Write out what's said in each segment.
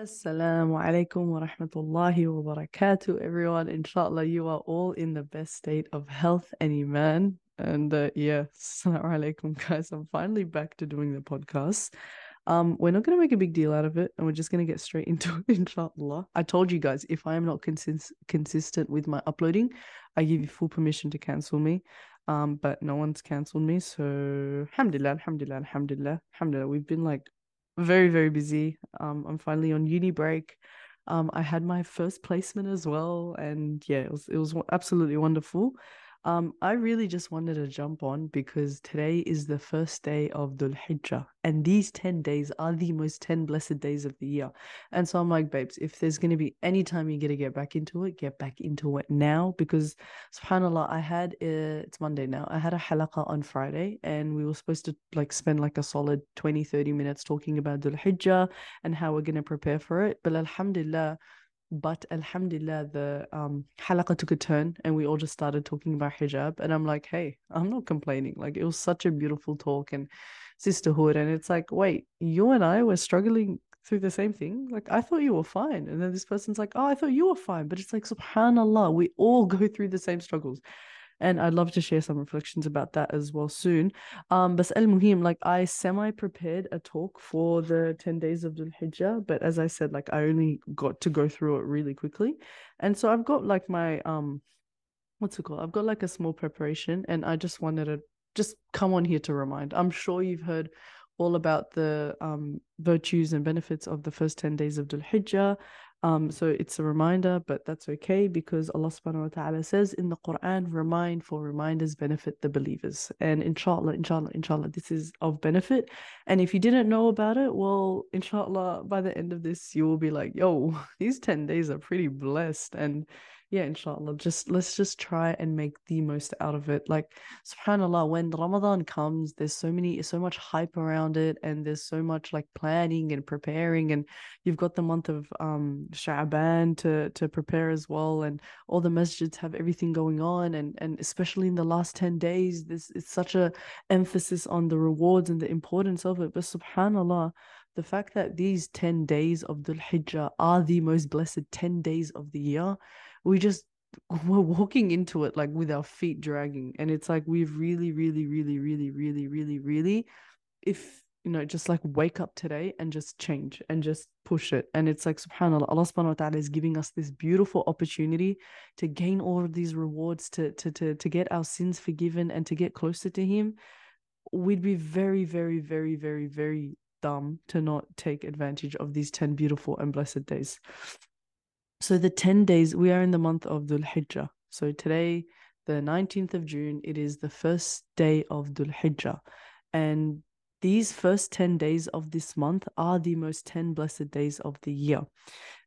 Assalamu alaikum wa rahmatullahi wa barakatuh, everyone. Inshallah, you are all in the best state of health and iman. And uh, yeah, assalamu alaikum, guys. I'm finally back to doing the podcast. Um, we're not going to make a big deal out of it, and we're just going to get straight into it, inshallah. I told you guys, if I am not consist- consistent with my uploading, I give you full permission to cancel me. Um, but no one's cancelled me, so alhamdulillah, alhamdulillah, alhamdulillah, alhamdulillah. We've been like very very busy. Um i'm finally on uni break. Um i had my first placement as well and yeah it was it was absolutely wonderful um, I really just wanted to jump on because today is the first day of Dhul Hijjah, and these 10 days are the most 10 blessed days of the year. And so I'm like, babes, if there's going to be any time you get to get back into it, get back into it now because subhanAllah, I had uh, it's Monday now, I had a halaqa on Friday, and we were supposed to like spend like a solid 20 30 minutes talking about Dhul Hijjah and how we're going to prepare for it. But Alhamdulillah, but Alhamdulillah, the um halaqa took a turn and we all just started talking about hijab. And I'm like, hey, I'm not complaining. Like it was such a beautiful talk and sisterhood. And it's like, wait, you and I were struggling through the same thing. Like I thought you were fine. And then this person's like, oh, I thought you were fine. But it's like, subhanAllah, we all go through the same struggles and I'd love to share some reflections about that as well soon. Um, but al muhim, like I semi prepared a talk for the 10 days of Dhul Hijjah, but as I said, like I only got to go through it really quickly. And so I've got like my um what's it called? I've got like a small preparation and I just wanted to just come on here to remind. I'm sure you've heard all about the um, virtues and benefits of the first 10 days of Dhul Hijjah. Um, so it's a reminder, but that's okay because Allah subhanahu wa ta'ala says in the Quran, remind for reminders benefit the believers. And inshallah, inshallah, inshallah, this is of benefit. And if you didn't know about it, well, inshallah, by the end of this, you will be like, yo, these 10 days are pretty blessed. And yeah, inshallah, just let's just try and make the most out of it. Like, subhanAllah, when Ramadan comes, there's so many, so much hype around it, and there's so much like planning and preparing, and you've got the month of um Sha'ban to to prepare as well, and all the masjids have everything going on, and and especially in the last 10 days, this it's such a emphasis on the rewards and the importance of it. But subhanAllah, the fact that these 10 days of Dhul Hijjah are the most blessed 10 days of the year we just we're walking into it like with our feet dragging and it's like we've really really really really really really really if you know just like wake up today and just change and just push it and it's like subhanallah allah subhanahu wa ta'ala is giving us this beautiful opportunity to gain all of these rewards to to to, to get our sins forgiven and to get closer to him we'd be very very very very very dumb to not take advantage of these 10 beautiful and blessed days so the 10 days, we are in the month of Dhul Hijjah. So today, the 19th of June, it is the first day of Dhul Hijjah. And these first 10 days of this month are the most 10 blessed days of the year.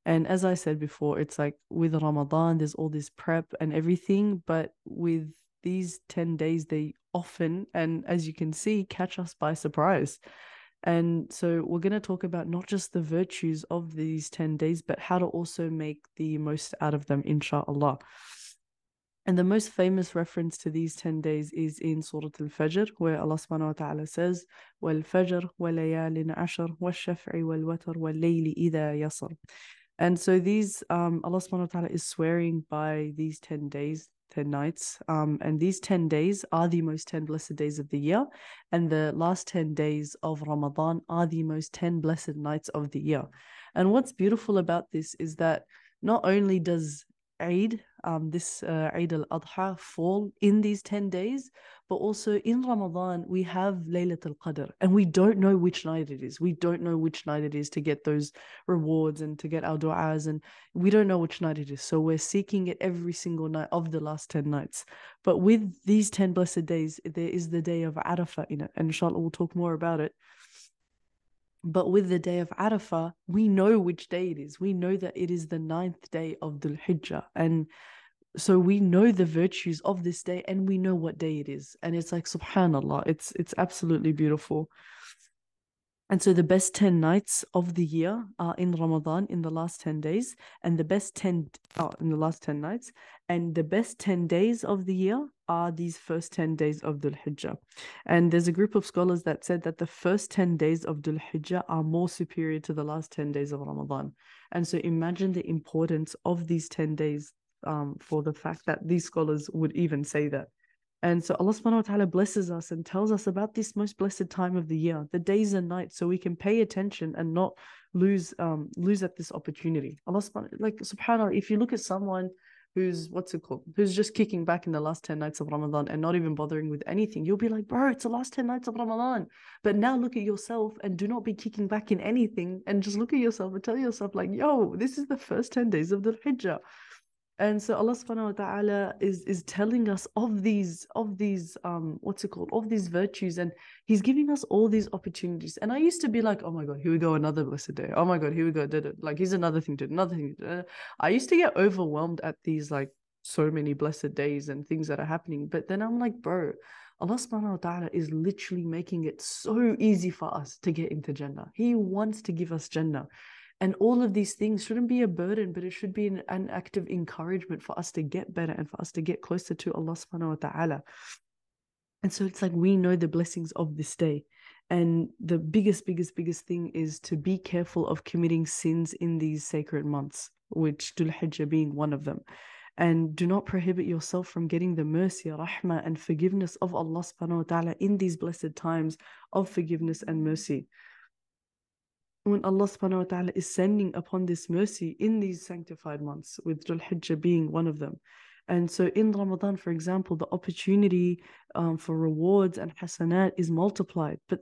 And as I said before, it's like with Ramadan, there's all this prep and everything. But with these 10 days, they often, and as you can see, catch us by surprise. And so we're going to talk about not just the virtues of these 10 days, but how to also make the most out of them, inshallah. And the most famous reference to these 10 days is in Surah Al Fajr, where Allah subhanahu wa ta'ala says, Fajr, wa layalin ashar, wa layli idha yasr. And so these, um, Allah subhanahu wa ta'ala is swearing by these 10 days 10 nights. Um, and these 10 days are the most 10 blessed days of the year. And the last 10 days of Ramadan are the most 10 blessed nights of the year. And what's beautiful about this is that not only does Eid, um, this uh, Eid al Adha fall in these 10 days, but also in Ramadan, we have Laylatul Qadr, and we don't know which night it is. We don't know which night it is to get those rewards and to get our du'as, and we don't know which night it is. So we're seeking it every single night of the last 10 nights. But with these 10 blessed days, there is the day of Arafah in it, and inshallah, we'll talk more about it. But with the day of Arafah, we know which day it is. We know that it is the ninth day of Dhul Hijjah. And so we know the virtues of this day and we know what day it is. And it's like subhanAllah, it's it's absolutely beautiful. And so the best 10 nights of the year are in Ramadan in the last 10 days, and the best 10 oh, in the last 10 nights, and the best 10 days of the year are these first 10 days of Dhul Hijjah. And there's a group of scholars that said that the first 10 days of Dhul Hijjah are more superior to the last 10 days of Ramadan. And so imagine the importance of these 10 days um, for the fact that these scholars would even say that. And so Allah subhanahu wa ta'ala blesses us and tells us about this most blessed time of the year, the days and nights, so we can pay attention and not lose um lose at this opportunity. Allah subhanahu like subhanAllah, if you look at someone who's what's it called, who's just kicking back in the last 10 nights of Ramadan and not even bothering with anything, you'll be like, bro, it's the last 10 nights of Ramadan. But now look at yourself and do not be kicking back in anything and just look at yourself and tell yourself, like, yo, this is the first 10 days of the Hijjah and so Allah subhanahu wa ta'ala is is telling us of these of these um what's it called? Of these virtues and he's giving us all these opportunities. And I used to be like oh my god here we go another blessed day. Oh my god here we go did it like here's another thing to another thing I used to get overwhelmed at these like so many blessed days and things that are happening but then I'm like bro Allah subhanahu wa ta'ala is literally making it so easy for us to get into Jannah. He wants to give us Jannah. And all of these things shouldn't be a burden, but it should be an, an act of encouragement for us to get better and for us to get closer to Allah subhanahu wa ta'ala. And so it's like we know the blessings of this day. And the biggest, biggest, biggest thing is to be careful of committing sins in these sacred months, which Dhul Hijjah being one of them. And do not prohibit yourself from getting the mercy, rahmah, and forgiveness of Allah subhanahu wa ta'ala in these blessed times of forgiveness and mercy when Allah subhanahu wa ta'ala is sending upon this mercy in these sanctified months, with Dhul Hijjah being one of them. And so in Ramadan, for example, the opportunity um, for rewards and hasanat is multiplied, but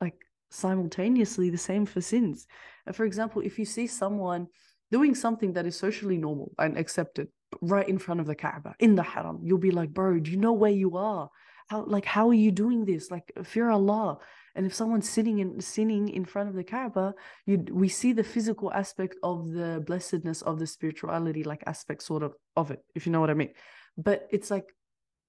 like simultaneously the same for sins. For example, if you see someone doing something that is socially normal and accepted right in front of the Kaaba in the Haram, you'll be like, bro, do you know where you are? How like how are you doing this? Like fear Allah. And if someone's sitting and sinning in front of the Kaaba, you we see the physical aspect of the blessedness of the spirituality, like aspect sort of of it, if you know what I mean. But it's like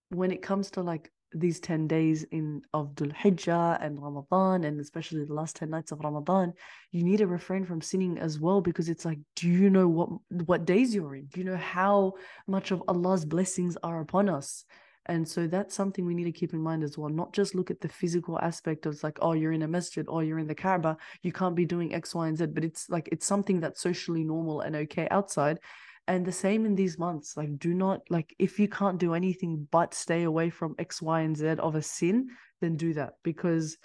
when it comes to like these 10 days in of Dhul Hijjah and Ramadan and especially the last 10 nights of Ramadan you need to refrain from sinning as well because it's like do you know what what days you're in do you know how much of Allah's blessings are upon us and so that's something we need to keep in mind as well. Not just look at the physical aspect of like, oh, you're in a masjid or you're in the Kaaba, you can't be doing X, Y, and Z, but it's like it's something that's socially normal and okay outside. And the same in these months. Like, do not like if you can't do anything but stay away from X, Y, and Z of a sin, then do that because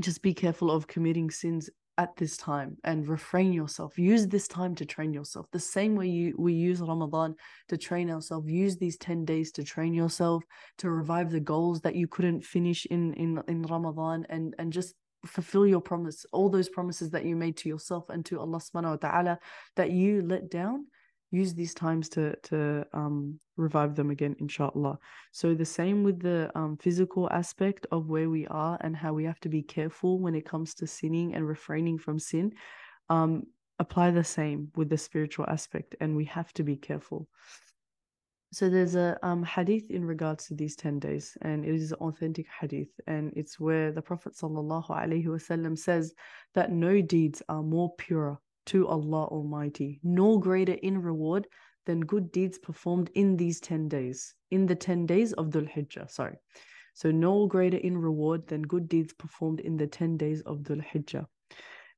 just be careful of committing sins at this time and refrain yourself. Use this time to train yourself. The same way you we use ramadan to train ourselves. Use these 10 days to train yourself to revive the goals that you couldn't finish in in in ramadan and and just fulfill your promise all those promises that you made to yourself and to allah subhanahu wa ta'ala that you let down use these times to to um, revive them again inshallah. So the same with the um, physical aspect of where we are and how we have to be careful when it comes to sinning and refraining from sin um, apply the same with the spiritual aspect and we have to be careful. So there's a um, hadith in regards to these 10 days and it is an authentic hadith and it's where the prophet sallallahu alaihi wasallam says that no deeds are more pure to Allah Almighty, nor greater in reward than good deeds performed in these 10 days, in the 10 days of Dhul Hijjah. Sorry. So, no greater in reward than good deeds performed in the 10 days of Dhul Hijjah.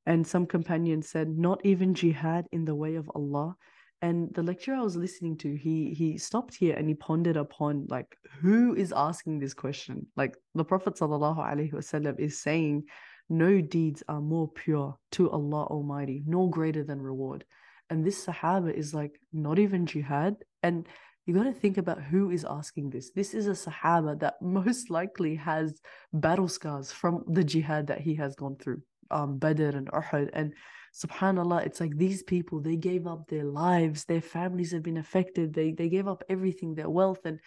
And some companions said, not even jihad in the way of Allah. And the lecturer I was listening to, he he stopped here and he pondered upon like who is asking this question. Like the Prophet sallallahu alaihi wasallam is saying no deeds are more pure to Allah Almighty, nor greater than reward. And this Sahaba is like not even jihad. And you got to think about who is asking this. This is a Sahaba that most likely has battle scars from the jihad that he has gone through, um, Badr and Uhud. And subhanallah it's like these people they gave up their lives their families have been affected they they gave up everything their wealth and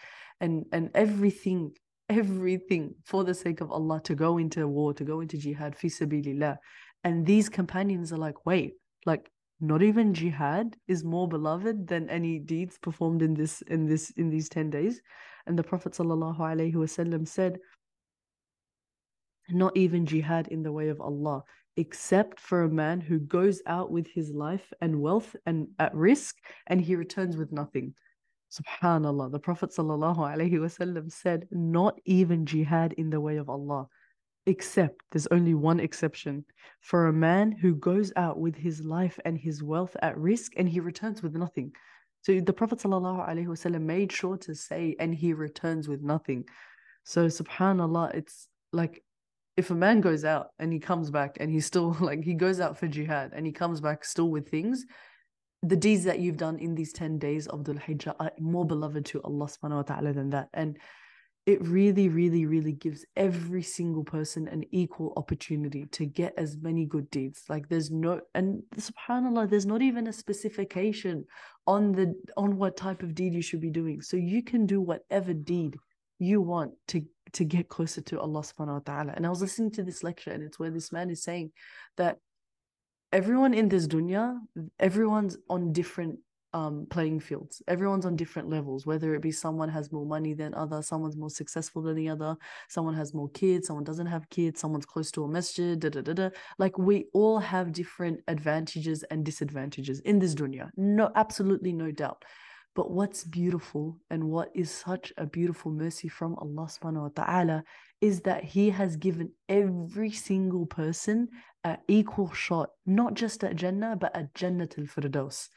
and and everything everything for the sake of Allah to go into war, to go into jihad, fi sabilillah. And these companions are like, wait, like not even jihad is more beloved than any deeds performed in this in this in these 10 days. And the Prophet said, not even jihad in the way of Allah, except for a man who goes out with his life and wealth and at risk and he returns with nothing. Subhanallah. The Prophet ﷺ said, not even jihad in the way of Allah, except there's only one exception for a man who goes out with his life and his wealth at risk and he returns with nothing. So the Prophet ﷺ made sure to say, and he returns with nothing. So subhanallah, it's like if a man goes out and he comes back and he's still like he goes out for jihad and he comes back still with things, the deeds that you've done in these 10 days of Dhul Hijjah are more beloved to Allah subhanahu wa ta'ala than that. And it really, really, really gives every single person an equal opportunity to get as many good deeds. Like there's no and subhanAllah, there's not even a specification on the on what type of deed you should be doing. So you can do whatever deed you want to to get closer to Allah subhanahu wa ta'ala. And I was listening to this lecture and it's where this man is saying that everyone in this dunya, everyone's on different um playing fields. Everyone's on different levels, whether it be someone has more money than other, someone's more successful than the other, someone has more kids, someone doesn't have kids, someone's close to a masjid, da, da, da, da. like we all have different advantages and disadvantages in this dunya. No, absolutely no doubt. But what's beautiful and what is such a beautiful mercy from Allah subhanahu wa ta'ala is that He has given every single person an equal shot, not just at Jannah, but at Jannatul Firdaus.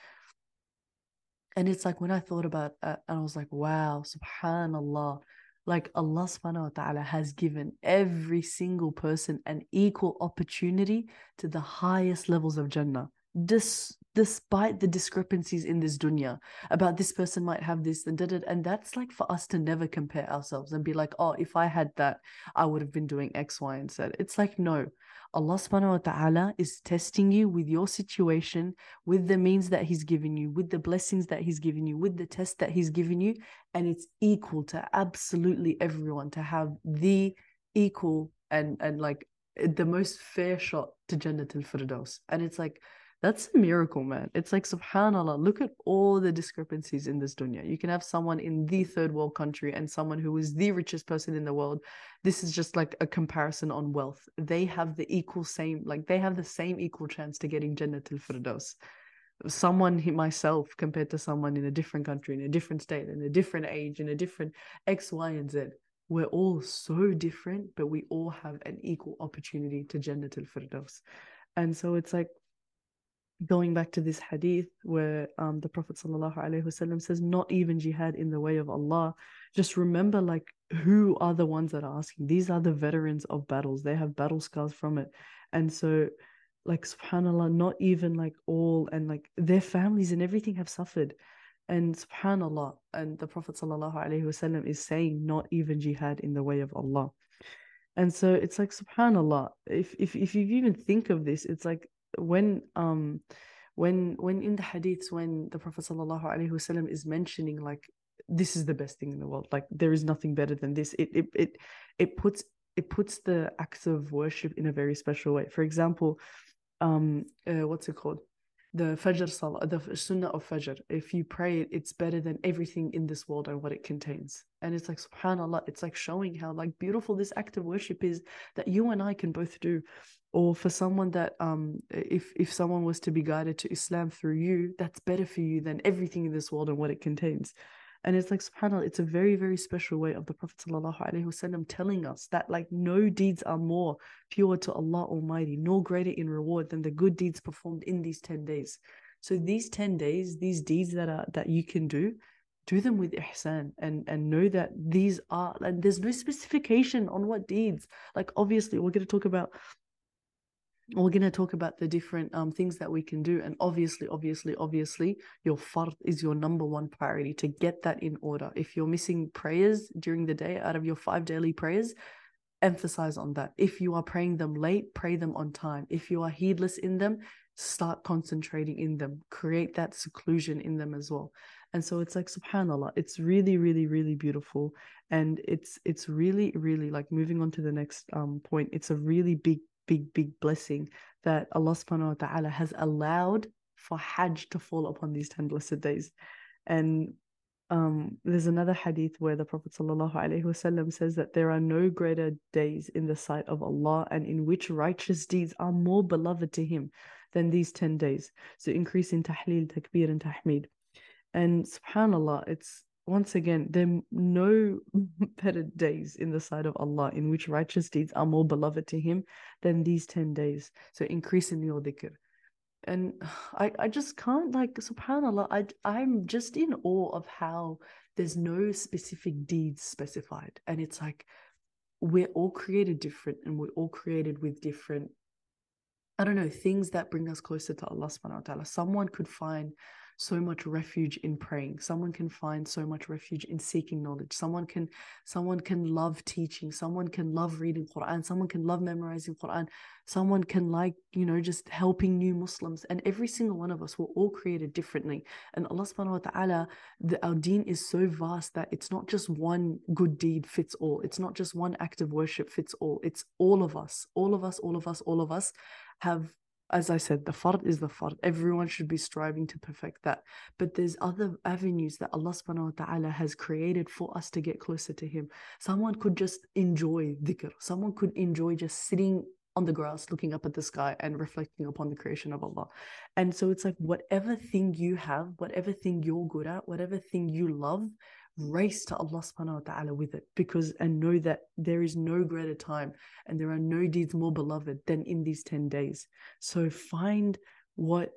And it's like when I thought about it, and I was like, wow, subhanallah. Like Allah subhanahu wa ta'ala has given every single person an equal opportunity to the highest levels of Jannah. Dis- despite the discrepancies in this dunya about this person might have this and did it and that's like for us to never compare ourselves and be like oh if i had that i would have been doing x y and z. It's like no. Allah subhanahu wa ta'ala is testing you with your situation with the means that he's given you with the blessings that he's given you with the test that he's given you and it's equal to absolutely everyone to have the equal and and like the most fair shot to Jannatul Firdaus and it's like that's a miracle, man. It's like subhanallah. Look at all the discrepancies in this dunya. You can have someone in the third world country and someone who is the richest person in the world. This is just like a comparison on wealth. They have the equal same, like they have the same equal chance to getting Jannatul Firdaus. Someone myself compared to someone in a different country, in a different state, in a different age, in a different X, Y, and Z. We're all so different, but we all have an equal opportunity to Jannatul Firdaus. And so it's like going back to this hadith where um, the Prophet ﷺ says, not even jihad in the way of Allah. Just remember, like, who are the ones that are asking? These are the veterans of battles. They have battle scars from it. And so, like, subhanAllah, not even like all, and like their families and everything have suffered. And subhanAllah, and the Prophet ﷺ is saying, not even jihad in the way of Allah. And so it's like subhanallah. If if if you even think of this, it's like when um when when in the hadiths when the prophet sallallahu alaihi wasallam is mentioning like this is the best thing in the world like there is nothing better than this it it it, it puts it puts the acts of worship in a very special way for example um uh, what's it called the Fajr Salah, the Sunnah of Fajr. If you pray it, it's better than everything in this world and what it contains. And it's like, subhanAllah, it's like showing how like beautiful this act of worship is that you and I can both do or for someone that um if if someone was to be guided to islam through you that's better for you than everything in this world and what it contains. And it's like subhanallah it's a very very special way of the prophet wasallam telling us that like no deeds are more pure to allah almighty nor greater in reward than the good deeds performed in these 10 days. So these 10 days these deeds that are that you can do do them with ihsan and and know that these are and there's no specification on what deeds. Like obviously we're going to talk about we're going to talk about the different um, things that we can do and obviously obviously obviously your fard is your number one priority to get that in order. If you're missing prayers during the day out of your five daily prayers emphasize on that. If you are praying them late pray them on time. If you are heedless in them start concentrating in them. Create that seclusion in them as well. And so it's like subhanallah it's really really really beautiful and it's it's really really like moving on to the next um point it's a really big big, big blessing that Allah subhanahu wa ta'ala has allowed for Hajj to fall upon these 10 blessed days. And um, there's another hadith where the Prophet says that there are no greater days in the sight of Allah and in which righteous deeds are more beloved to Him than these 10 days. So increase in tahleel, takbir, and tahmid. And subhanAllah, it's once again, there are no better days in the sight of Allah in which righteous deeds are more beloved to Him than these 10 days. So increase in your dhikr. And I, I just can't like subhanallah I, i'm just in awe of how there's no specific deeds specified. And it's like we're all created different and we're all created with different i don't know things that bring us closer to allah subhanahu wa ta'ala. Someone could find so much refuge in praying. Someone can find so much refuge in seeking knowledge. Someone can someone can love teaching. Someone can love reading quran. Someone can love memorizing quran. Someone can like you know just helping new muslims. And every single one of us were all created differently. And allah subhanahu wa ta'ala the, our deen is so vast that it's not just one good deed fits all. It's not just one act of worship fits all. It's all of us. All of us all of us all of us have as I said, the fard is the fard. Everyone should be striving to perfect that. But there's other avenues that Allah subhanahu wa ta'ala has created for us to get closer to Him. Someone could just enjoy dhikr. Someone could enjoy just sitting on the grass, looking up at the sky and reflecting upon the creation of Allah. And so it's like whatever thing you have, whatever thing you're good at, whatever thing you love, race to Allah subhanahu wa ta'ala with it because and know that there is no greater time and there are no deeds more beloved than in these 10 days. So find what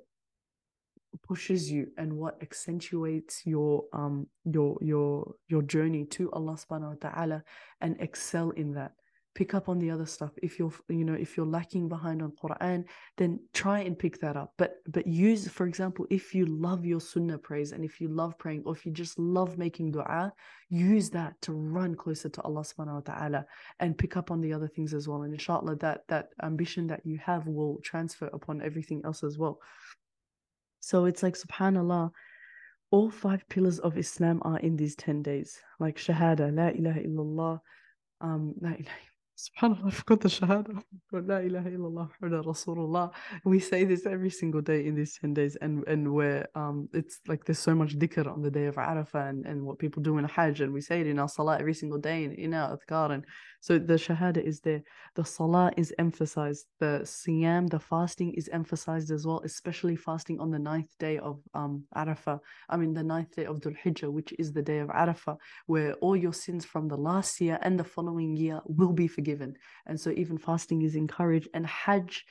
pushes you and what accentuates your um your your your journey to Allah subhanahu wa ta'ala and excel in that pick up on the other stuff if you're you know if you're lacking behind on quran then try and pick that up. But but use for example if you love your sunnah praise and if you love praying or if you just love making dua use that to run closer to allah subhanahu wa ta'ala and pick up on the other things as well. And inshallah that that ambition that you have will transfer upon everything else as well. So it's like subhanallah all five pillars of islam are in these 10 days. Like shahada la ilaha illallah um la ilaha SubhanAllah, I forgot the Shahada. La ilaha illallah Rasulullah. We say this every single day in these 10 days, and and where um it's like there's so much dhikr on the day of Arafah and, and what people do in Hajj, and we say it in our salah every single day in, in our adhkar. And so the Shahada is there, the salah is emphasized, the siyam, the fasting is emphasized as well, especially fasting on the ninth day of um Arafah. I mean, the ninth day of Dhul Hijjah, which is the day of Arafah, where all your sins from the last year and the following year will be forgiven. And so even fasting is encouraged. And Hajj,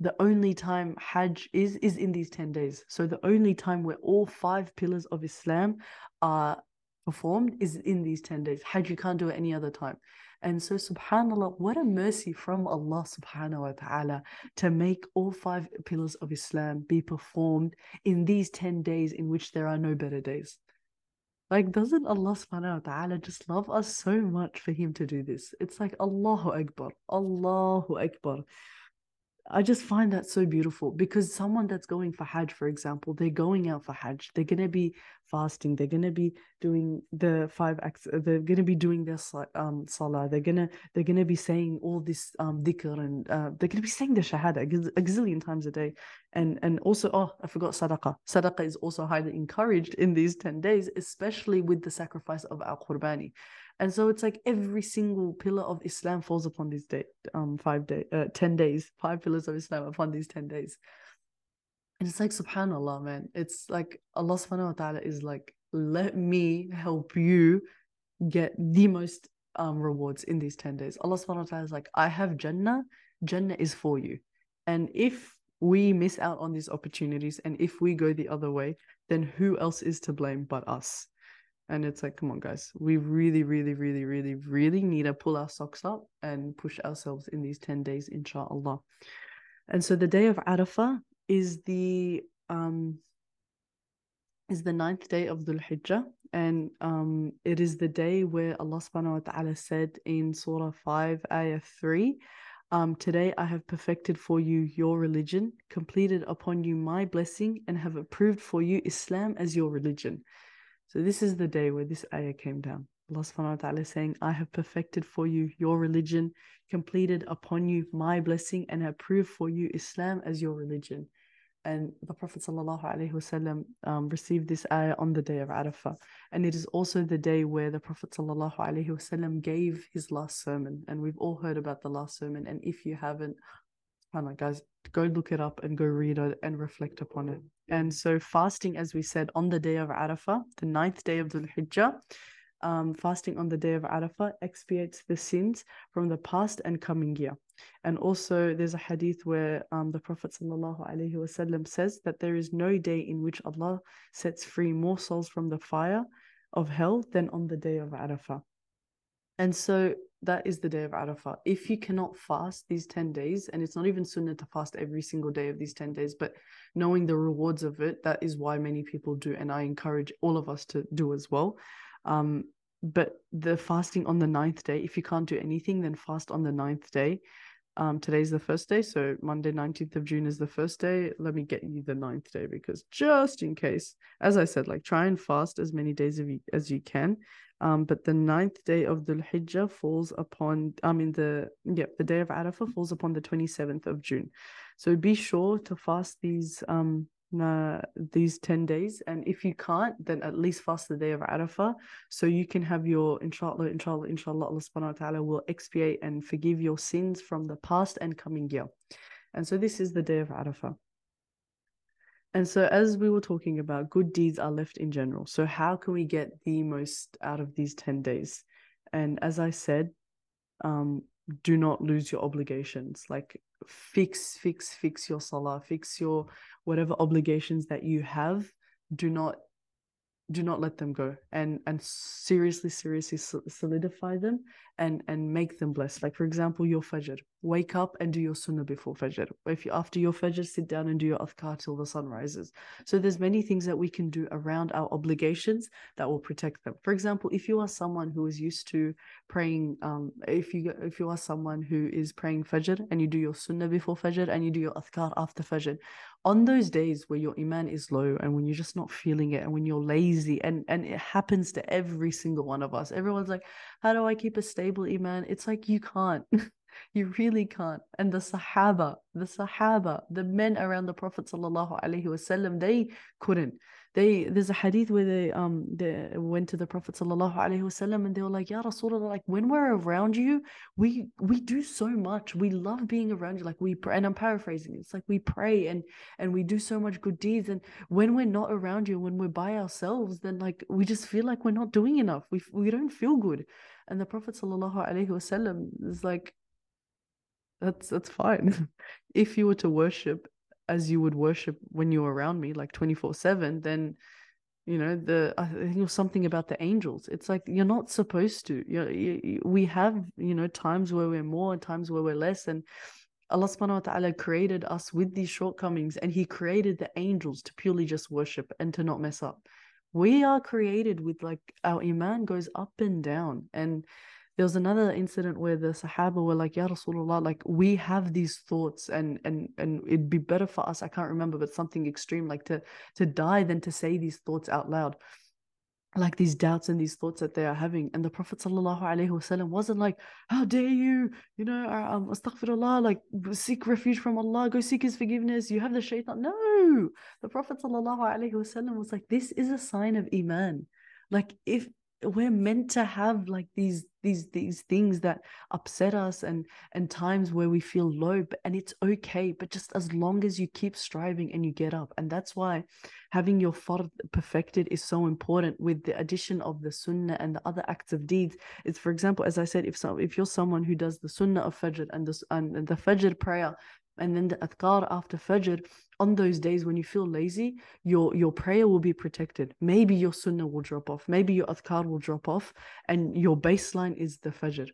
the only time Hajj is, is in these 10 days. So the only time where all five pillars of Islam are performed is in these 10 days. Hajj, you can't do it any other time. And so, subhanAllah, what a mercy from Allah subhanahu wa ta'ala to make all five pillars of Islam be performed in these 10 days in which there are no better days. Like, doesn't Allah subhanahu wa ta'ala just love us so much for Him to do this? It's like Allahu Akbar, Allahu Akbar. I just find that so beautiful because someone that's going for Hajj, for example, they're going out for Hajj. They're gonna be fasting. They're gonna be doing the five acts. Uh, they're gonna be doing their um salah. They're gonna they're gonna be saying all this um dhikr and uh, they're gonna be saying the shahada a gazillion times a day. And and also oh I forgot sadaqah. Sadaqah is also highly encouraged in these ten days, especially with the sacrifice of al qurbani. And so it's like every single pillar of Islam falls upon these day, um, five day, uh, ten days, five pillars of Islam upon these ten days. And it's like Subhanallah, man. It's like Allah Subhanahu wa Taala is like, let me help you get the most um rewards in these ten days. Allah Subhanahu wa Taala is like, I have Jannah. Jannah is for you, and if we miss out on these opportunities and if we go the other way, then who else is to blame but us? And it's like, come on, guys, we really, really, really, really, really need to pull our socks up and push ourselves in these 10 days, inshallah. And so the day of Arafah is the um is the ninth day of Dhul Hijjah, and um it is the day where Allah subhanahu wa ta'ala said in Surah 5, Ayah 3, um, today I have perfected for you your religion, completed upon you my blessing, and have approved for you Islam as your religion. So this is the day where this ayah came down. Allah subhanahu wa ta'ala saying, I have perfected for you your religion, completed upon you my blessing, and have proved for you Islam as your religion. and the Prophet ﷺ um, received this ayah on the day of Arafah. And it is also the day where the Prophet ﷺ gave his last sermon. And we've all heard about the last sermon. And if you haven't, I don't know, guys, go look it up and go read it and reflect upon it. And so, fasting, as we said, on the day of Arafah, the ninth day of Dhul Hijjah, um, fasting on the day of Arafah expiates the sins from the past and coming year. And also, there's a hadith where um, the Prophet says that there is no day in which Allah sets free more souls from the fire of hell than on the day of Arafah. And so that is the day of Arafah. If you cannot fast these 10 days, and it's not even sunnah to fast every single day of these 10 days, but knowing the rewards of it, that is why many people do. And I encourage all of us to do as well. Um, but the fasting on the ninth day, if you can't do anything, then fast on the ninth day. Um, today's the first day, so Monday, 19th of June is the first day. Let me get you the ninth day because just in case, as I said, like try and fast as many days you, as you can. Um, but the ninth day of the Hijjah falls upon, I mean, the, yeah, the day of Arafah falls upon the 27th of June. So be sure to fast these um uh, these 10 days. And if you can't then at least fast the day of arafah. So you can have your inshallah inshallah inshallah allah subhanahu wa ta'ala will expiate and forgive your sins from the past and coming year. And so this is the day of arafah. And so as we were talking about good deeds are left in general. So how can we get the most out of these 10 days? And as i said um do not lose your obligations. Like fix fix fix your salah fix your whatever obligations that you have. Do not do not let them go. And and seriously seriously solidify them and and make them blessed. Like for example your fajr. Wake up and do your sunnah before fajr. If you after your fajr sit down and do your adhkar till the sun rises. So there's many things that we can do around our obligations that will protect them. For example if you are someone who is used to praying um if you if you are someone who is praying fajr and you do your sunnah before fajr and you do your adhkar after fajr on those days where your iman is low and when you're just not feeling it and when you're lazy and and it happens to every single one of us everyone's like how do i keep a stable iman. It's like you can't. You really can't. And the sahaba the sahaba the men around the prophet sallallahu alaihi wasallam they couldn't they there's a hadith where they um they went to the Prophet sallallahu alaihi wasallam and they were like, Ya Rasulullah, like when we're around you, we we do so much. We love being around you. Like we pray, and I'm paraphrasing. It's like we pray and and we do so much good deeds. And when we're not around you, when we're by ourselves, then like we just feel like we're not doing enough. We we don't feel good. And the Prophet sallallahu alaihi wasallam is like, that's that's fine. if you were to worship as you would worship when you're around me, like 24 7, then you know the i think it was something about the angels. It's like you're not supposed to. You, you we have you know times where we're more and times where we're less and allah subhanahu wa ta'ala created us with these shortcomings and he created the angels to purely just worship and to not mess up. We are created with like our iman goes up and down and there was another incident where the Sahaba were like, Ya Rasulullah, like we have these thoughts and and and it'd be better for us, I can't remember, but something extreme, like to to die than to say these thoughts out loud. Like these doubts and these thoughts that they are having. And the Prophet wasallam wasn't like, How dare you, you know, uh, um, astaghfirullah, like seek refuge from Allah, go seek his forgiveness. You have the shaitan. No, the Prophet wasallam was like, This is a sign of Iman. Like if we're meant to have like these these these things that upset us and and times where we feel low but and it's okay but just as long as you keep striving and you get up. And that's why having your fard perfected is so important with the addition of the sunnah and the other acts of deeds. It's for example as i said if so if you're someone who does the sunnah of fajr and the and the fajr prayer and then the adhkar after fajr on those days when you feel lazy your your prayer will be protected. Maybe your sunnah will drop off. Maybe your adhkar will drop off and your baseline is the fajr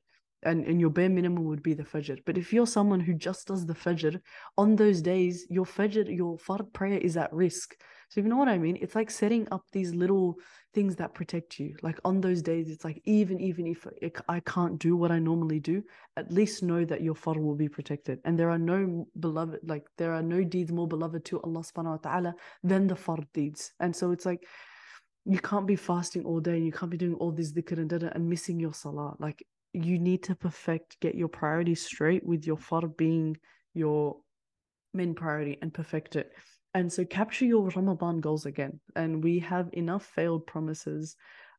and, and your bare minimum would be the fajr but if you're someone who just does the fajr on those days your fajr your fard prayer is at risk so you know what I mean? It's like setting up these little things that protect you. Like on those days, it's like even even if I can't do what I normally do, at least know that your fard will be protected. And there are no beloved, like there are no deeds more beloved to Allah subhanahu wa ta'ala than the fard deeds. And so it's like you can't be fasting all day and you can't be doing all this dhikr and and missing your salah. Like you need to perfect, get your priorities straight with your fard being your main priority and perfect it And so capture your Ramadan goals again. And we have enough failed promises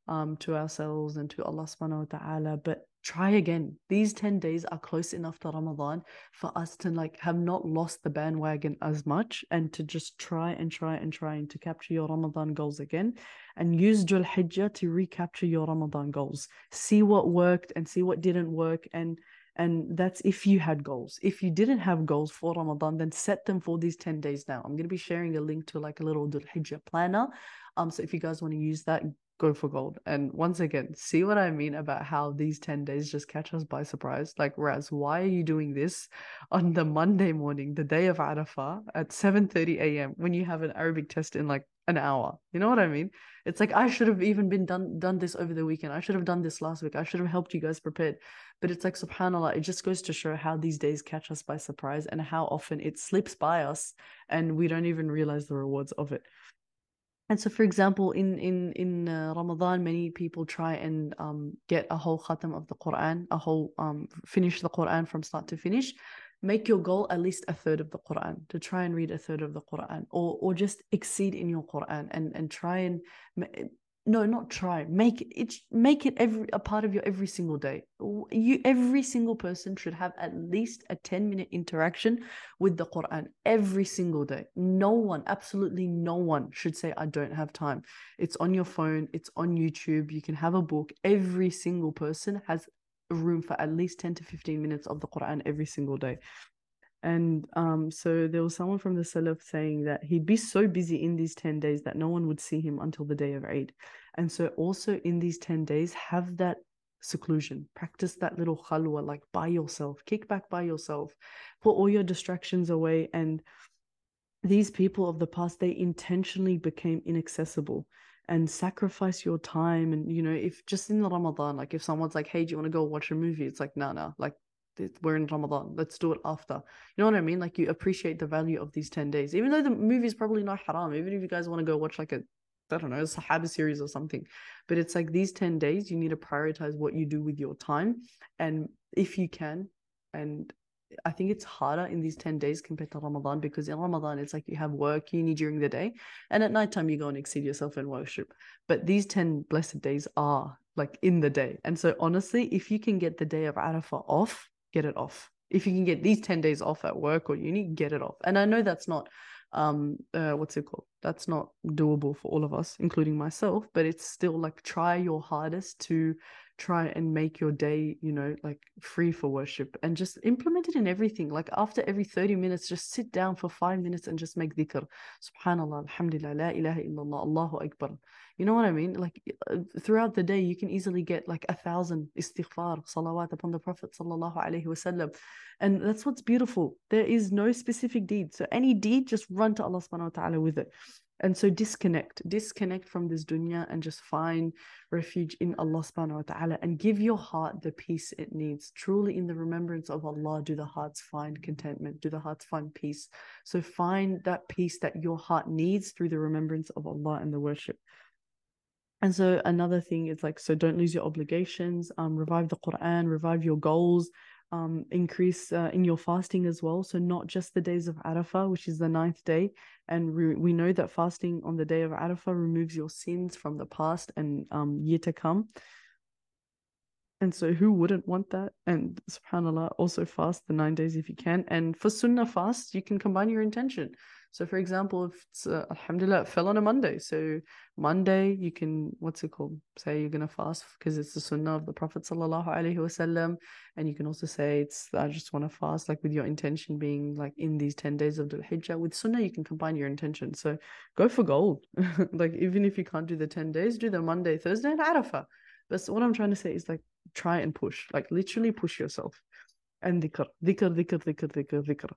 um, to ourselves and to Allah subhanahu wa ta'ala. But try again. These 10 days are close enough to Ramadan for us to like have not lost the bandwagon as much and to just try and try and try and to capture your Ramadan goals again and use Dhul Hijjah to recapture your Ramadan goals. See what worked and see what didn't work and and that's if you had goals. If you didn't have goals for Ramadan, then set them for these 10 days now. I'm going to be sharing a link to like a little Dhul Hijjah planner. Um, so if you guys want to use that, go for gold. And once again, see what I mean about how these 10 days just catch us by surprise. Like, Raz, why are you doing this on the Monday morning, the day of Arafah at 7.30 a.m. when you have an Arabic test in like an hour? You know what I mean? It's like, I should have even been done, done this over the weekend. I should have done this last week. I should have helped you guys prepared. But it's like, subhanAllah, it just goes to show how these days catch us by surprise and how often it slips by us and we don't even realize the rewards of it. And so, for example, in in in uh, Ramadan, many people try and um, get a whole khatam of the Quran, a whole um, finish the Quran from start to finish. Make your goal at least a third of the Quran to try and read a third of the Quran, or or just exceed in your Quran and and try and no not try. Make it make it every a part of your every single day. You every single person should have at least a 10 minute interaction with the quran every single day. No one absolutely no one should say i don't have time. It's on your phone it's on youtube you can have a book. Every single person has room for at least 10 to 15 minutes of the quran every single day and um, so there was someone from the Salaf saying that he'd be so busy in these 10 days that no one would see him until the day of Eid. And so also in these 10 days, have that seclusion, practice that little khalwa, like by yourself, kick back by yourself, put all your distractions away. And these people of the past, they intentionally became inaccessible and sacrifice your time. And, you know, if just in the Ramadan, like if someone's like, hey, do you want to go watch a movie? It's like, no, nah, no, nah. like we're in Ramadan. Let's do it after. You know what I mean? Like you appreciate the value of these 10 days, even though the movie is probably not haram, even if you guys want to go watch like a, I don't know, a Sahaba series or something. But it's like these 10 days, you need to prioritize what you do with your time. And if you can, and I think it's harder in these 10 days compared to Ramadan because in Ramadan, it's like you have work, uni during the day, and at nighttime, you go and exceed yourself in worship. But these 10 blessed days are like in the day. And so, honestly, if you can get the day of Arafah off, get it off. If you can get these 10 days off at work or uni, get it off. And I know that's not um uh, what's it called that's not doable for all of us including myself but it's still like try your hardest to try and make your day you know like free for worship and just implement it in everything like after every 30 minutes just sit down for 5 minutes and just make dhikr subhanallah alhamdulillah la ilaha illallah allahu akbar you know what i mean like uh, throughout the day you can easily get like a thousand istighfar salawat upon the prophet sallallahu alaihi wasallam and that's what's beautiful there is no specific deed so any deed just run to allah subhanahu wa ta'ala with it and so disconnect, disconnect from this dunya and just find refuge in Allah subhanahu wa ta'ala and give your heart the peace it needs. Truly in the remembrance of Allah do the hearts find contentment, do the hearts find peace. So find that peace that your heart needs through the remembrance of Allah and the worship. And so another thing is like, so don't lose your obligations, um, revive the Quran, revive your goals, um, increase uh, in your fasting as well. So not just the days of Arafah, which is the ninth day, and re- we know that fasting on the day of Arafah removes your sins from the past and um, year to come. And so, who wouldn't want that? And subhanAllah, also fast the nine days if you can. And for Sunnah fast, you can combine your intention. So, for example, if it's uh, Alhamdulillah, it fell on a Monday. So, Monday, you can, what's it called? Say you're going to fast because it's the Sunnah of the Prophet Wasallam. And you can also say, it's, I just want to fast, like with your intention being like in these 10 days of the Hijjah. With Sunnah, you can combine your intention. So, go for gold. like, even if you can't do the 10 days, do the Monday, Thursday, and Arafah. But what I'm trying to say is like, try and push, like literally push yourself. And dhikr, dhikr, dhikr, dhikr, dhikr, dhikr.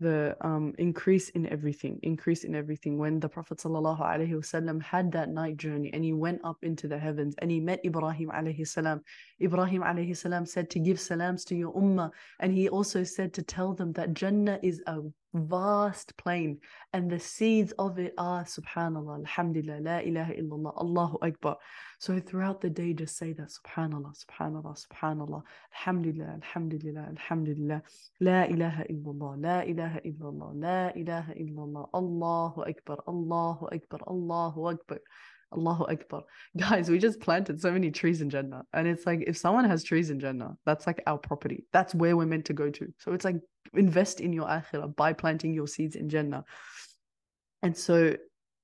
The um increase in everything, increase in everything. When the Prophet wasallam had that night journey and he went up into the heavens and he met Ibrahim alayhi Ibrahim alayhi said to give salams to your ummah, and he also said to tell them that Jannah is a vast plain, and the seeds of it are Subhanallah, Alhamdulillah, La ilaha illallah, Allahu Akbar. So throughout the day, just say that Subhanallah, Subhanallah, Subhanallah, Alhamdulillah, Alhamdulillah, Alhamdulillah, La ilaha illallah, La ilaha illallah, La ilaha illallah, Allahu Akbar, Allahu Akbar, Allahu Akbar. Allahu Akbar. Guys, we just planted so many trees in Jannah. And it's like, if someone has trees in Jannah, that's like our property. That's where we're meant to go to. So it's like, invest in your akhirah by planting your seeds in Jannah. And so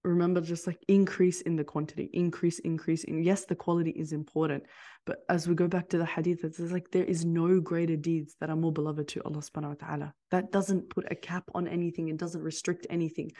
remember, just like increase in the quantity, increase, increase. And yes, the quality is important. But as we go back to the hadith, it's like there is no greater deeds that are more beloved to Allah subhanahu wa ta'ala. That doesn't put a cap on anything, it doesn't restrict anything.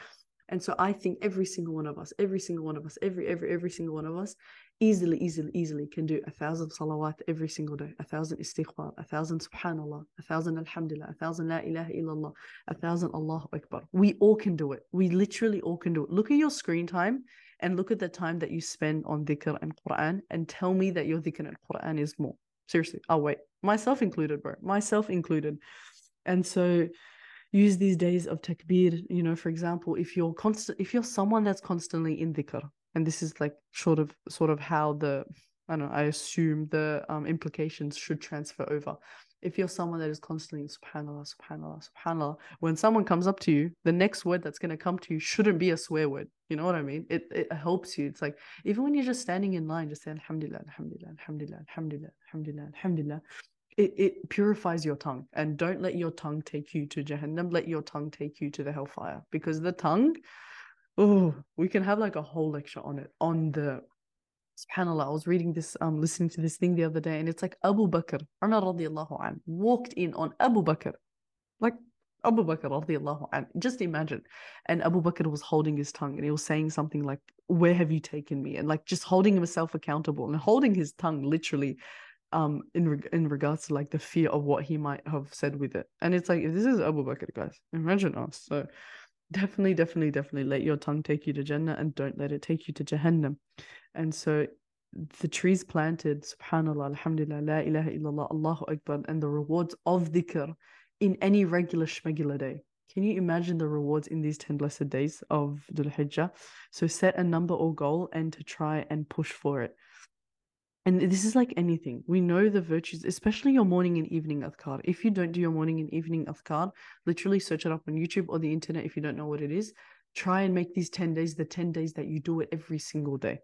And so I think every single one of us, every single one of us, every, every, every single one of us easily, easily, easily can do a thousand salawat every single day, a thousand istighfar, a thousand subhanallah, a thousand alhamdulillah, a thousand la ilaha illallah, a thousand Allahu Akbar. We all can do it. We literally all can do it. Look at your screen time and look at the time that you spend on dhikr and Quran and tell me that your dhikr and Quran is more. Seriously, I'll wait. Myself included, bro. Myself included. And so use these days of takbir you know for example if you're constant if you're someone that's constantly in dhikr and this is like sort of sort of how the i don't know i assume the um, implications should transfer over. If you're someone that is constantly in subhanallah subhanallah subhanallah when someone comes up to you the next word that's going to come to you shouldn't be a swear word. You know what i mean? It it helps you. It's like even when you're just standing in line just say alhamdulillah alhamdulillah alhamdulillah alhamdulillah alhamdulillah alhamdulillah it, it purifies your tongue and don't let your tongue take you to jahannam let your tongue take you to the hellfire because the tongue oh we can have like a whole lecture on it on the subhanallah i was reading this um listening to this thing the other day and it's like abu bakr umar radiallahu an walked in on abu bakr like Abu Bakr radiallahu an. Just imagine. And Abu Bakr was holding his tongue and he was saying something like, Where have you taken me? And like just holding himself accountable and holding his tongue literally um in reg- in regards to like the fear of what he might have said with it and it's like if this is abu bakr guys imagine us so definitely definitely definitely let your tongue take you to jannah and don't let it take you to jahannam and so the trees planted subhanallah alhamdulillah la ilaha illallah allahu akbar and the rewards of dhikr in any regular shmegula day can you imagine the rewards in these 10 blessed days of Dhul Hijjah? So set a number or goal and to try and push for it. And this is like anything. We know the virtues, especially your morning and evening adhkar. If you don't do your morning and evening adhkar, literally search it up on YouTube or the internet if you don't know what it is. Try and make these 10 days the 10 days that you do it every single day.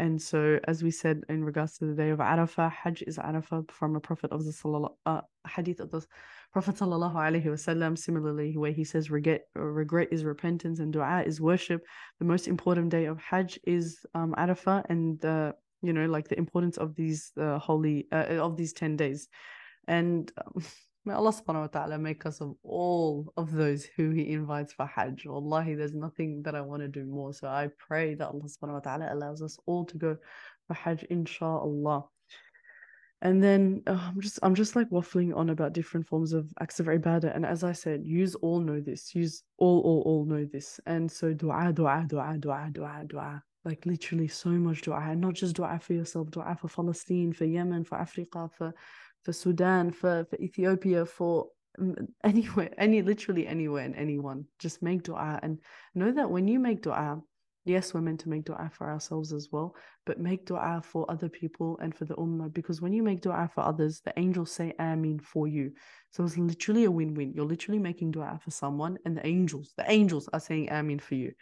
And so, as we said in regards to the day of Arafah, Hajj is Arafah from a Prophet of the uh, hadith of the Prophet sallallahu alaihi wasallam. Similarly, where he says regret, regret is repentance and du'a is worship. The most important day of Hajj is um, Arafah, and the you know like the importance of these uh, holy uh, of these 10 days. And um, may allah subhanahu wa ta'ala make us of all of those who he invites for hajj. Wallahi there's nothing that i want to do more. So i pray that allah subhanahu wa ta'ala allows us all to go for hajj inshallah and then uh, i'm just i'm just like waffling on about different forms of acts of ibadah. And as i said use all know this use all all all know this. And so dua dua dua dua dua dua like literally so much dua, not just dua for yourself, dua for Palestine, for Yemen, for Africa, for for Sudan, for, for Ethiopia, for anywhere, any literally anywhere and anyone. Just make dua and know that when you make dua, yes, we're meant to make dua for ourselves as well, but make dua for other people and for the ummah because when you make dua for others, the angels say Ameen for you. So it's literally a win-win. You're literally making dua for someone, and the angels, the angels are saying Ameen for you.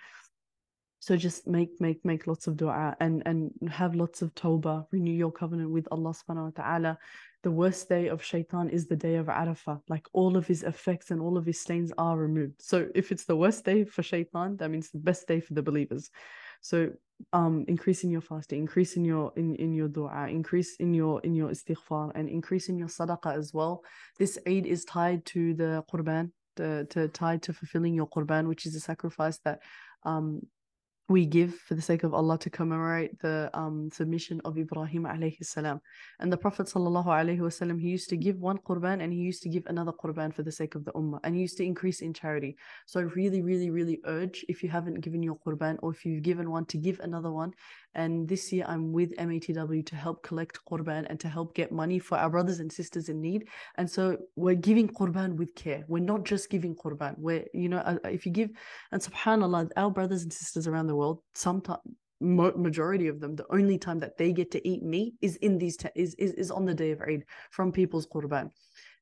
So just make make make lots of dua and and have lots of tawbah, renew your covenant with Allah subhanahu wa ta'ala. The worst day of shaitan is the day of Arafah. Like all of his effects and all of his stains are removed. So if it's the worst day for shaitan, that means the best day for the believers. So um increase in your fasting, increase in your in, in your dua, increase in your in your istighfar and increase in your sadaqah as well. This Eid is tied to the Qurban, the to tied to fulfilling your Qurban, which is a sacrifice that um we give for the sake of Allah to commemorate the um, submission of Ibrahim alayhi salam. And the Prophet sallallahu alayhi wasallam, he used to give one qurban and he used to give another qurban for the sake of the ummah and he used to increase in charity. So I really, really, really urge if you haven't given your qurban or if you've given one to give another one. And this year I'm with MATW to help collect qurban and to help get money for our brothers and sisters in need. And so we're giving qurban with care. We're not just giving qurban. We're, you know, uh, if you give, and subhanAllah, our brothers and sisters around the world, sometimes majority of them, the only time that they get to eat meat is in these is, is is on the day of Eid from people's qurban,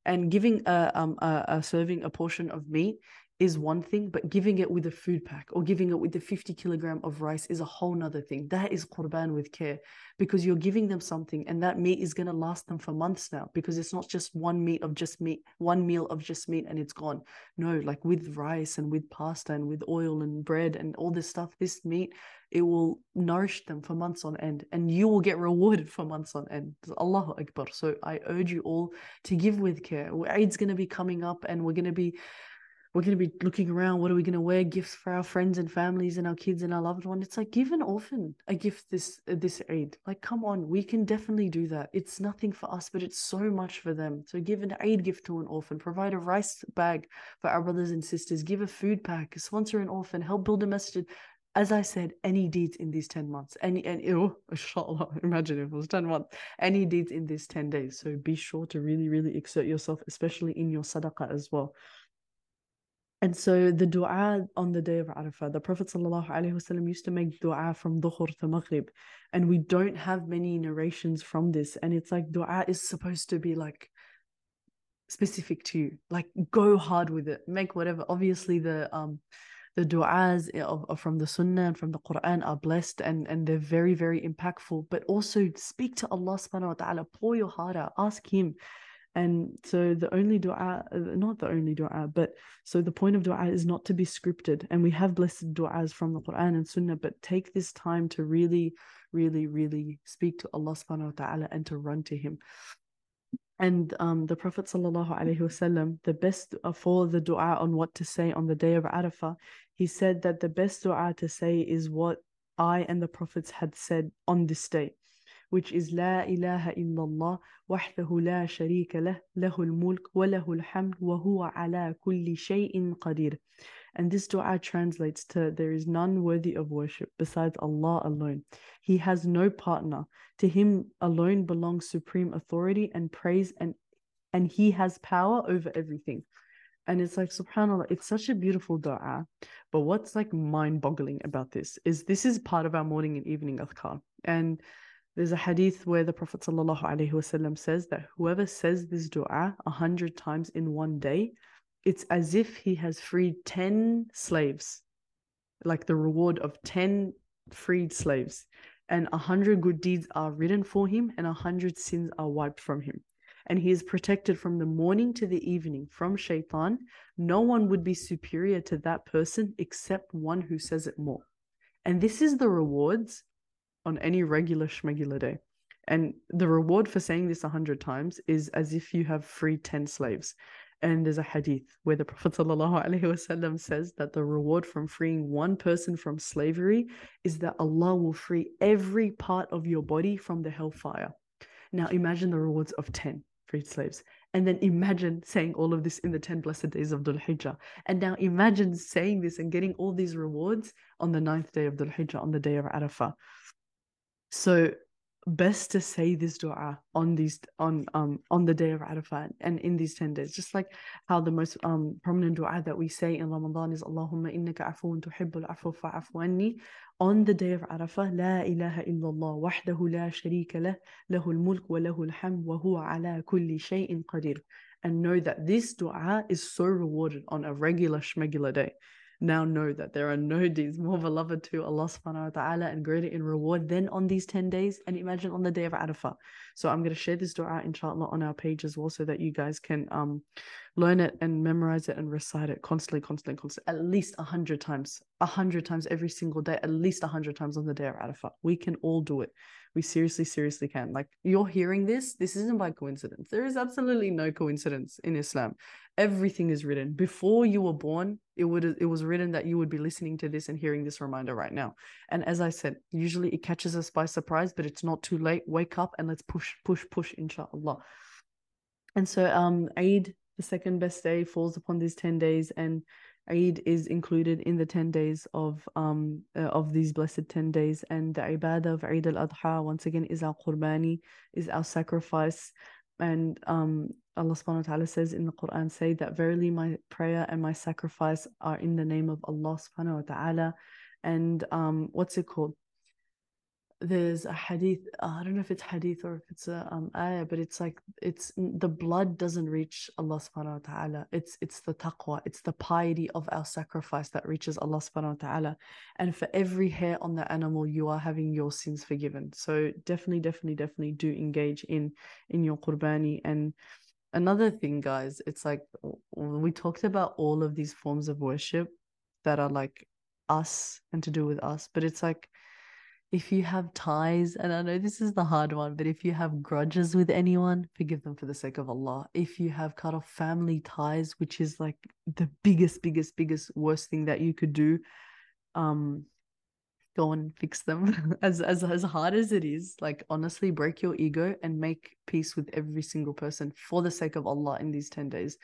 and giving a um a, a serving a portion of meat is one thing, but giving it with a food pack or giving it with the 50 kilogram of rice is a whole nother thing. That is Qurban with care because you're giving them something and that meat is going to last them for months now because it's not just one meat of just meat, one meal of just meat and it's gone. No, like with rice and with pasta and with oil and bread and all this stuff, this meat, it will nourish them for months on end and you will get rewarded for months on end. Allahu Akbar. So I urge you all to give with care. Eid's going to be coming up and we're going to be we're going to be looking around what are we going to wear? Gifts for our friends and families and our kids and our loved one. It's like give an orphan a gift this uh, this Eid. Like come on we can definitely do that. It's nothing for us but it's so much for them. So give an Eid gift to an orphan. Provide a rice bag for our brothers and sisters. Give a food pack sponsor an orphan help build a masjid. As I said, any deeds in these 10 months, any, and oh, inshallah, imagine if it was 10 months, any deeds in these 10 days. So be sure to really, really exert yourself, especially in your sadaqah as well. And so the dua on the day of Arafah, the Prophet ﷺ used to make dua from dhuhr to maghrib. And we don't have many narrations from this. And it's like dua is supposed to be like specific to you. Like go hard with it. Make whatever. Obviously the um the du'as of, of, from the sunnah and from the Quran are blessed and, and they're very, very impactful. But also speak to Allah subhanahu wa ta'ala, pour your heart out, ask him and so the only dua, not the only dua, but so the point of dua is not to be scripted. And we have blessed duas from the Quran and Sunnah, but take this time to really, really, really speak to Allah subhanahu wa ta'ala and to run to Him. And um, the Prophet wasallam, the best uh, for the dua on what to say on the day of Arafah, he said that the best dua to say is what I and the Prophets had said on this day which is La ilaha illallah, wahdahu la sharika lah, lahul mulk wa lahul hamd wa huwa ala kulli shay'in qadir. And this dua translates to There is none worthy of worship besides Allah alone. He has no partner. To Him alone belongs supreme authority and praise, and, and He has power over everything. And it's like, subhanAllah, it's such a beautiful dua. But what's like mind boggling about this is this is part of our morning and evening adhkar. And there's a hadith where the Prophet ﷺ says that whoever says this dua a hundred times in one day, it's as if he has freed 10 slaves, like the reward of 10 freed slaves. And a hundred good deeds are written for him, and a hundred sins are wiped from him. And he is protected from the morning to the evening from shaitan. No one would be superior to that person except one who says it more. And this is the rewards on any regular schmegular day. And the reward for saying this a hundred times is as if you have freed 10 slaves. And there's a hadith where the Prophet ﷺ says that the reward from freeing one person from slavery is that Allah will free every part of your body from the hellfire. Now imagine the rewards of 10 freed slaves. And then imagine saying all of this in the 10 blessed days of Dhul Hijjah. And now imagine saying this and getting all these rewards on the ninth day of Dhul Hijjah, on the day of Arafah. So best to say this dua on these on um on the day of Arafat and in these 10 days. Just like how the most um prominent dua that we say in Ramadan is Allahumma innaka afuun tuhibbul afwa fa'afu anni. On the day of Arafah la ilaha illallah wahdahu la sharika lah lahul mulk wa lahul hamd wa huwa ala kulli shay'in qadir. And know that this dua is so rewarded on a regular shmegular day now know that there are no deeds more beloved to Allah subhanahu wa ta'ala and greater in reward than on these 10 days. And imagine on the day of Arafah. So I'm going to share this dua inshallah on our page as well so that you guys can um learn it and memorize it and recite it constantly, constantly, constantly, at least a hundred times, a hundred times every single day, at least a hundred times on the day of Arafah. We can all do it. We seriously, seriously can. Like you're hearing this, this isn't by coincidence. There is absolutely no coincidence in Islam. Everything is written. Before you were born, it would it was written that you would be listening to this and hearing this reminder right now. And as I said, usually it catches us by surprise, but it's not too late. Wake up and let's push, push, push, inshallah. And so um Eid the second best day falls upon these 10 days and Eid is included in the 10 days of um uh, of these blessed 10 days and the ibadah of Eid al-Adha once again is our qurbani is our sacrifice. And um Allah subhanahu wa ta'ala says in the Quran say that verily my prayer and my sacrifice are in the name of Allah subhanahu wa ta'ala. And um what's it called there's a hadith i don't know if it's hadith or if it's a um ayah but it's like it's the blood doesn't reach allah subhanahu wa ta'ala. It's it's the taqwa. It's the piety of our sacrifice that reaches allah subhanahu wa ta'ala. And for every hair on the animal you are having your sins forgiven. So definitely definitely definitely do engage in in your qurbani. And another thing guys it's like we talked about all of these forms of worship that are like us and to do with us but it's like if you have ties, and I know this is the hard one, but if you have grudges with anyone, forgive them for the sake of Allah. If you have cut off family ties, which is like the biggest, biggest, biggest, worst thing that you could do, um, go and fix them. as as as hard as it is, like honestly, break your ego and make peace with every single person for the sake of Allah in these 10 days.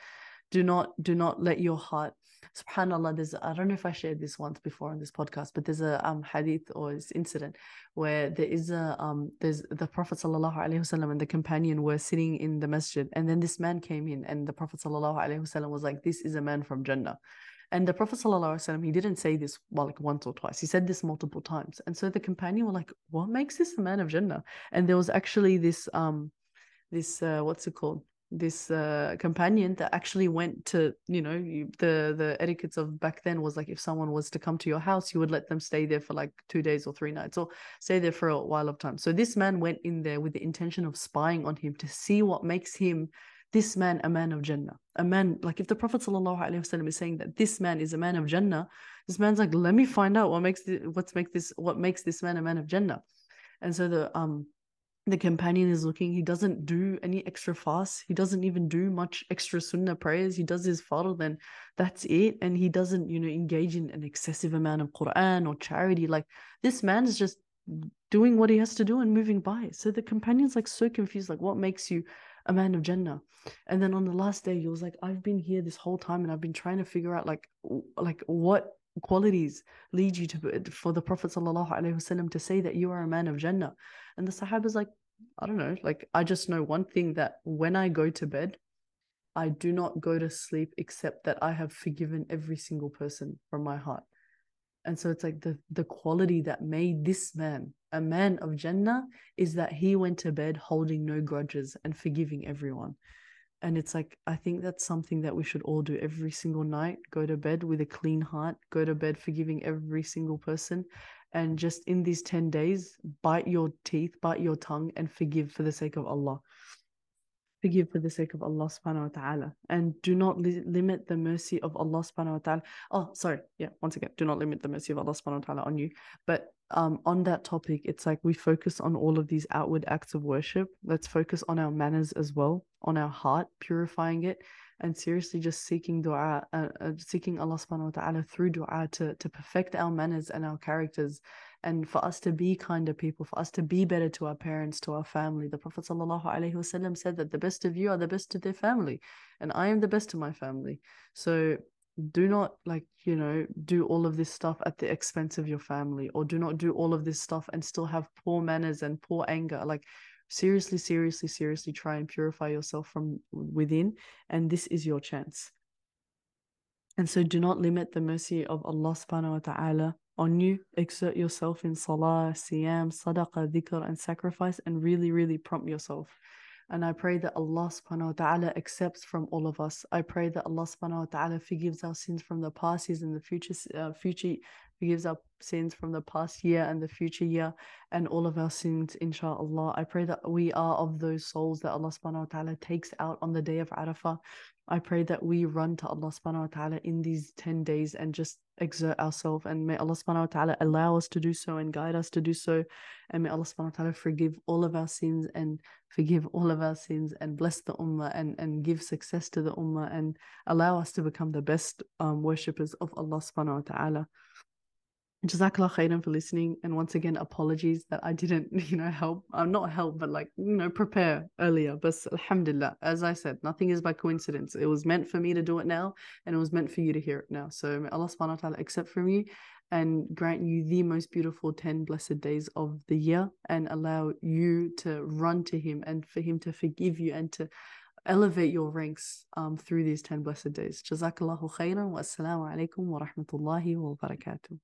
Do not do not let your heart subhanallah there's i don't know if i shared this once before on this podcast but there's a um hadith or this incident where there is a um there's the prophet sallallahu alaihi wasallam and the companion were sitting in the masjid and then this man came in and the prophet sallallahu alaihi wasallam was like this is a man from jannah. And the prophet sallallahu alaihi wasallam he didn't say this well, like once or twice. He said this multiple times. And so the companion were like what makes this a man of jannah? And there was actually this um this uh, what's it called this uh, companion that actually went to you know you, the the etiquettes of back then was like if someone was to come to your house you would let them stay there for like two days or three nights or stay there for a while of time. So this man went in there with the intention of spying on him to see what makes him this man a man of jannah. A man like if the prophet wasallam is saying that this man is a man of jannah this man's like let me find out what makes this, what's make this what makes this man a man of jannah. And so the um the companion is looking, he doesn't do any extra fast. He doesn't even do much extra sunnah prayers. He does his fard, then that's it. And he doesn't, you know, engage in an excessive amount of Quran or charity. Like this man is just doing what he has to do and moving by. So the companion's like so confused, like, what makes you a man of Jannah? And then on the last day, he was like, I've been here this whole time and I've been trying to figure out like like what qualities lead you to for the Prophet wasallam to say that you are a man of Jannah. And the Sahaba's like, I don't know, like I just know one thing that when I go to bed, I do not go to sleep except that I have forgiven every single person from my heart. And so it's like the the quality that made this man a man of Jannah is that he went to bed holding no grudges and forgiving everyone. And it's like, I think that's something that we should all do every single night. Go to bed with a clean heart, go to bed forgiving every single person. And just in these 10 days, bite your teeth, bite your tongue, and forgive for the sake of Allah. Forgive for the sake of Allah subhanahu wa ta'ala. And do not li- limit the mercy of Allah subhanahu wa ta'ala. Oh, sorry. Yeah, once again, do not limit the mercy of Allah subhanahu wa ta'ala on you. But um, on that topic, it's like we focus on all of these outward acts of worship. Let's focus on our manners as well, on our heart, purifying it, and seriously just seeking dua, uh, uh, seeking Allah subhanahu wa ta'ala through dua to, to perfect our manners and our characters, and for us to be kinder people, for us to be better to our parents, to our family. The Prophet said that the best of you are the best to their family, and I am the best to my family. So do not like you know do all of this stuff at the expense of your family or do not do all of this stuff and still have poor manners and poor anger. Like seriously seriously seriously try and purify yourself from within and this is your chance. And so do not limit the mercy of Allah subhanahu wa ta'ala on you. Exert yourself in salah siyam sadaqah dhikr and sacrifice and really really prompt yourself and I pray that Allah subhanahu wa ta'ala accepts from all of us. I pray that Allah subhanahu wa ta'ala forgives our sins from the past years and the future, uh, future forgives our sins from the past year and the future year, and all of our sins, inshallah. I pray that we are of those souls that Allah subhanahu wa ta'ala takes out on the day of Arafah. I pray that we run to Allah subhanahu wa ta'ala in these 10 days and just exert ourselves and may Allah subhanahu wa ta'ala allow us to do so and guide us to do so. And may Allah subhanahu wa ta'ala forgive all of our sins and forgive all of our sins and bless the ummah and, and give success to the ummah and allow us to become the best um, worshippers of Allah subhanahu wa ta'ala. Jazakallah khairan for listening. And once again, apologies that I didn't, you know, help. I'm uh, not help, but like, you know, prepare earlier. But alhamdulillah, as I said, nothing is by coincidence. It was meant for me to do it now, and it was meant for you to hear it now. So may Allah subhanahu wa ta'ala accept from you and grant you the most beautiful 10 blessed days of the year and allow you to run to him and for him to forgive you and to elevate your ranks um, through these 10 blessed days. Jazakallahu khairan wa alaikum wa rahmatullahi wa barakatuh.